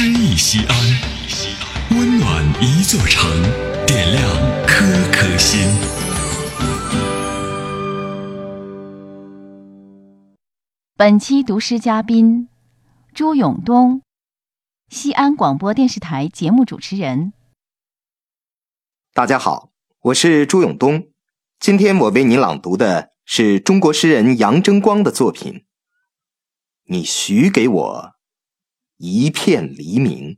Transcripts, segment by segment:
诗意西安，温暖一座城，点亮颗颗心。本期读诗嘉宾朱永东，西安广播电视台节目主持人。大家好，我是朱永东。今天我为您朗读的是中国诗人杨争光的作品。你许给我一片黎明。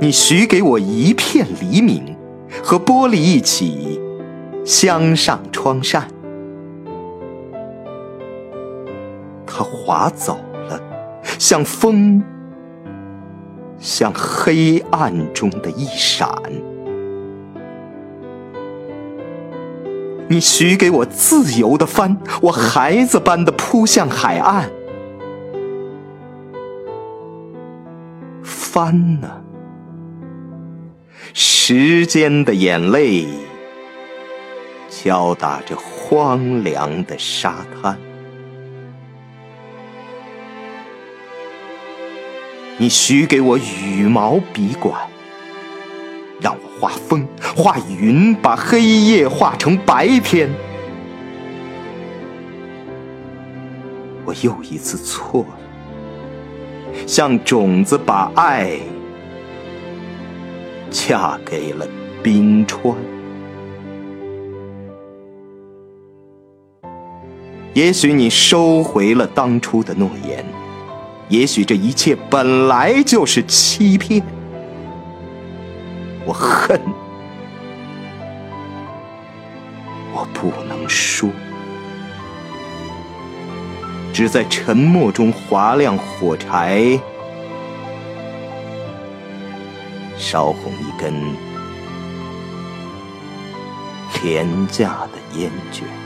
你许给我一片黎明，和玻璃一起镶上窗扇。它划走了，像风，像黑暗中的一闪。你许给我自由的帆，我孩子般的扑向海岸。帆呢？时间的眼泪敲打着荒凉的沙滩。你许给我羽毛笔管，让我画风、画云，把黑夜画成白天。我又一次错了，像种子把爱嫁给了冰川。也许你收回了当初的诺言。也许这一切本来就是欺骗，我恨，我不能说，只在沉默中划亮火柴，烧红一根廉价的烟卷。